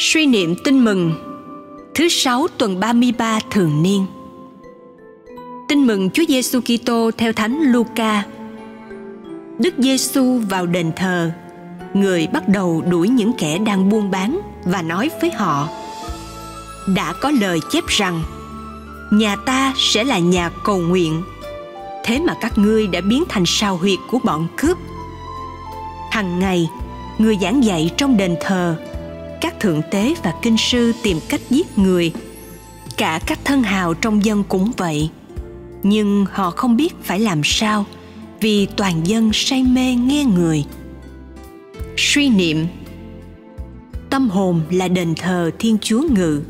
Suy niệm tin mừng Thứ sáu tuần 33 thường niên Tin mừng Chúa Giêsu Kitô theo Thánh Luca. Đức Giêsu vào đền thờ, người bắt đầu đuổi những kẻ đang buôn bán và nói với họ: Đã có lời chép rằng: Nhà ta sẽ là nhà cầu nguyện. Thế mà các ngươi đã biến thành sao huyệt của bọn cướp. Hằng ngày, người giảng dạy trong đền thờ các thượng tế và kinh sư tìm cách giết người. Cả các thân hào trong dân cũng vậy. Nhưng họ không biết phải làm sao, vì toàn dân say mê nghe người. Suy niệm, tâm hồn là đền thờ thiên chúa ngự,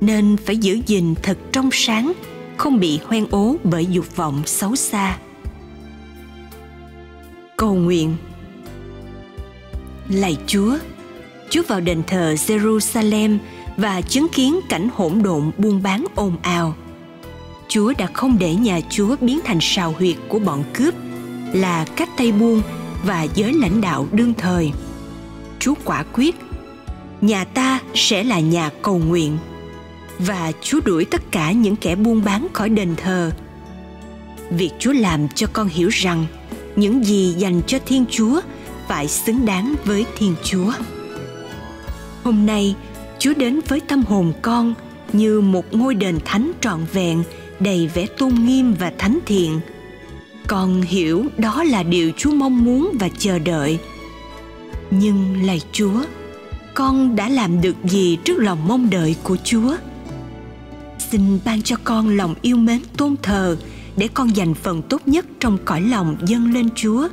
nên phải giữ gìn thật trong sáng, không bị hoen ố bởi dục vọng xấu xa. Cầu nguyện. Lạy chúa Chúa vào đền thờ Jerusalem và chứng kiến cảnh hỗn độn buôn bán ồn ào. Chúa đã không để nhà Chúa biến thành sào huyệt của bọn cướp là cách tay buôn và giới lãnh đạo đương thời. Chúa quả quyết, nhà ta sẽ là nhà cầu nguyện và Chúa đuổi tất cả những kẻ buôn bán khỏi đền thờ. Việc Chúa làm cho con hiểu rằng những gì dành cho Thiên Chúa phải xứng đáng với Thiên Chúa hôm nay, chúa đến với tâm hồn con như một ngôi đền thánh trọn vẹn, đầy vẻ tôn nghiêm và thánh thiện. Con hiểu đó là điều chúa mong muốn và chờ đợi. Nhưng lạy chúa, con đã làm được gì trước lòng mong đợi của chúa? Xin ban cho con lòng yêu mến tôn thờ để con dành phần tốt nhất trong cõi lòng dâng lên chúa.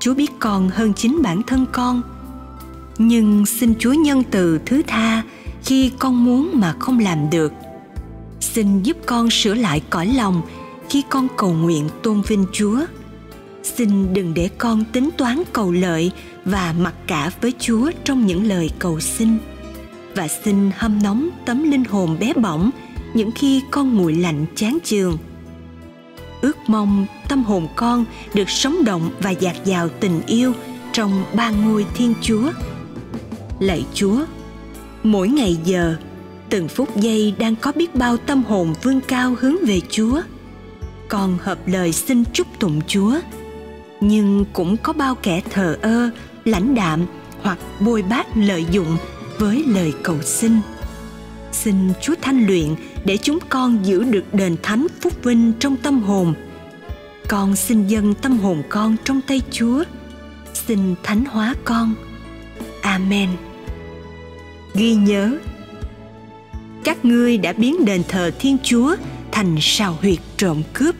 Chúa biết con hơn chính bản thân con nhưng xin chúa nhân từ thứ tha khi con muốn mà không làm được. Xin giúp con sửa lại cõi lòng khi con cầu nguyện tôn vinh chúa. Xin đừng để con tính toán cầu lợi và mặc cả với chúa trong những lời cầu xin. Và xin hâm nóng tấm linh hồn bé bỏng những khi con nguội lạnh chán chường. Ước mong tâm hồn con được sống động và dạt dào tình yêu trong ba ngôi thiên chúa lạy chúa. Mỗi ngày giờ, từng phút giây đang có biết bao tâm hồn vươn cao hướng về chúa. Con hợp lời xin chúc tụng chúa. Nhưng cũng có bao kẻ thờ ơ, lãnh đạm hoặc bôi bát lợi dụng với lời cầu xin. Xin chúa thanh luyện để chúng con giữ được đền thánh phúc vinh trong tâm hồn. Con xin dâng tâm hồn con trong tay chúa. Xin thánh hóa con. Amen ghi nhớ. Các ngươi đã biến đền thờ thiên chúa thành sào huyệt trộm cướp.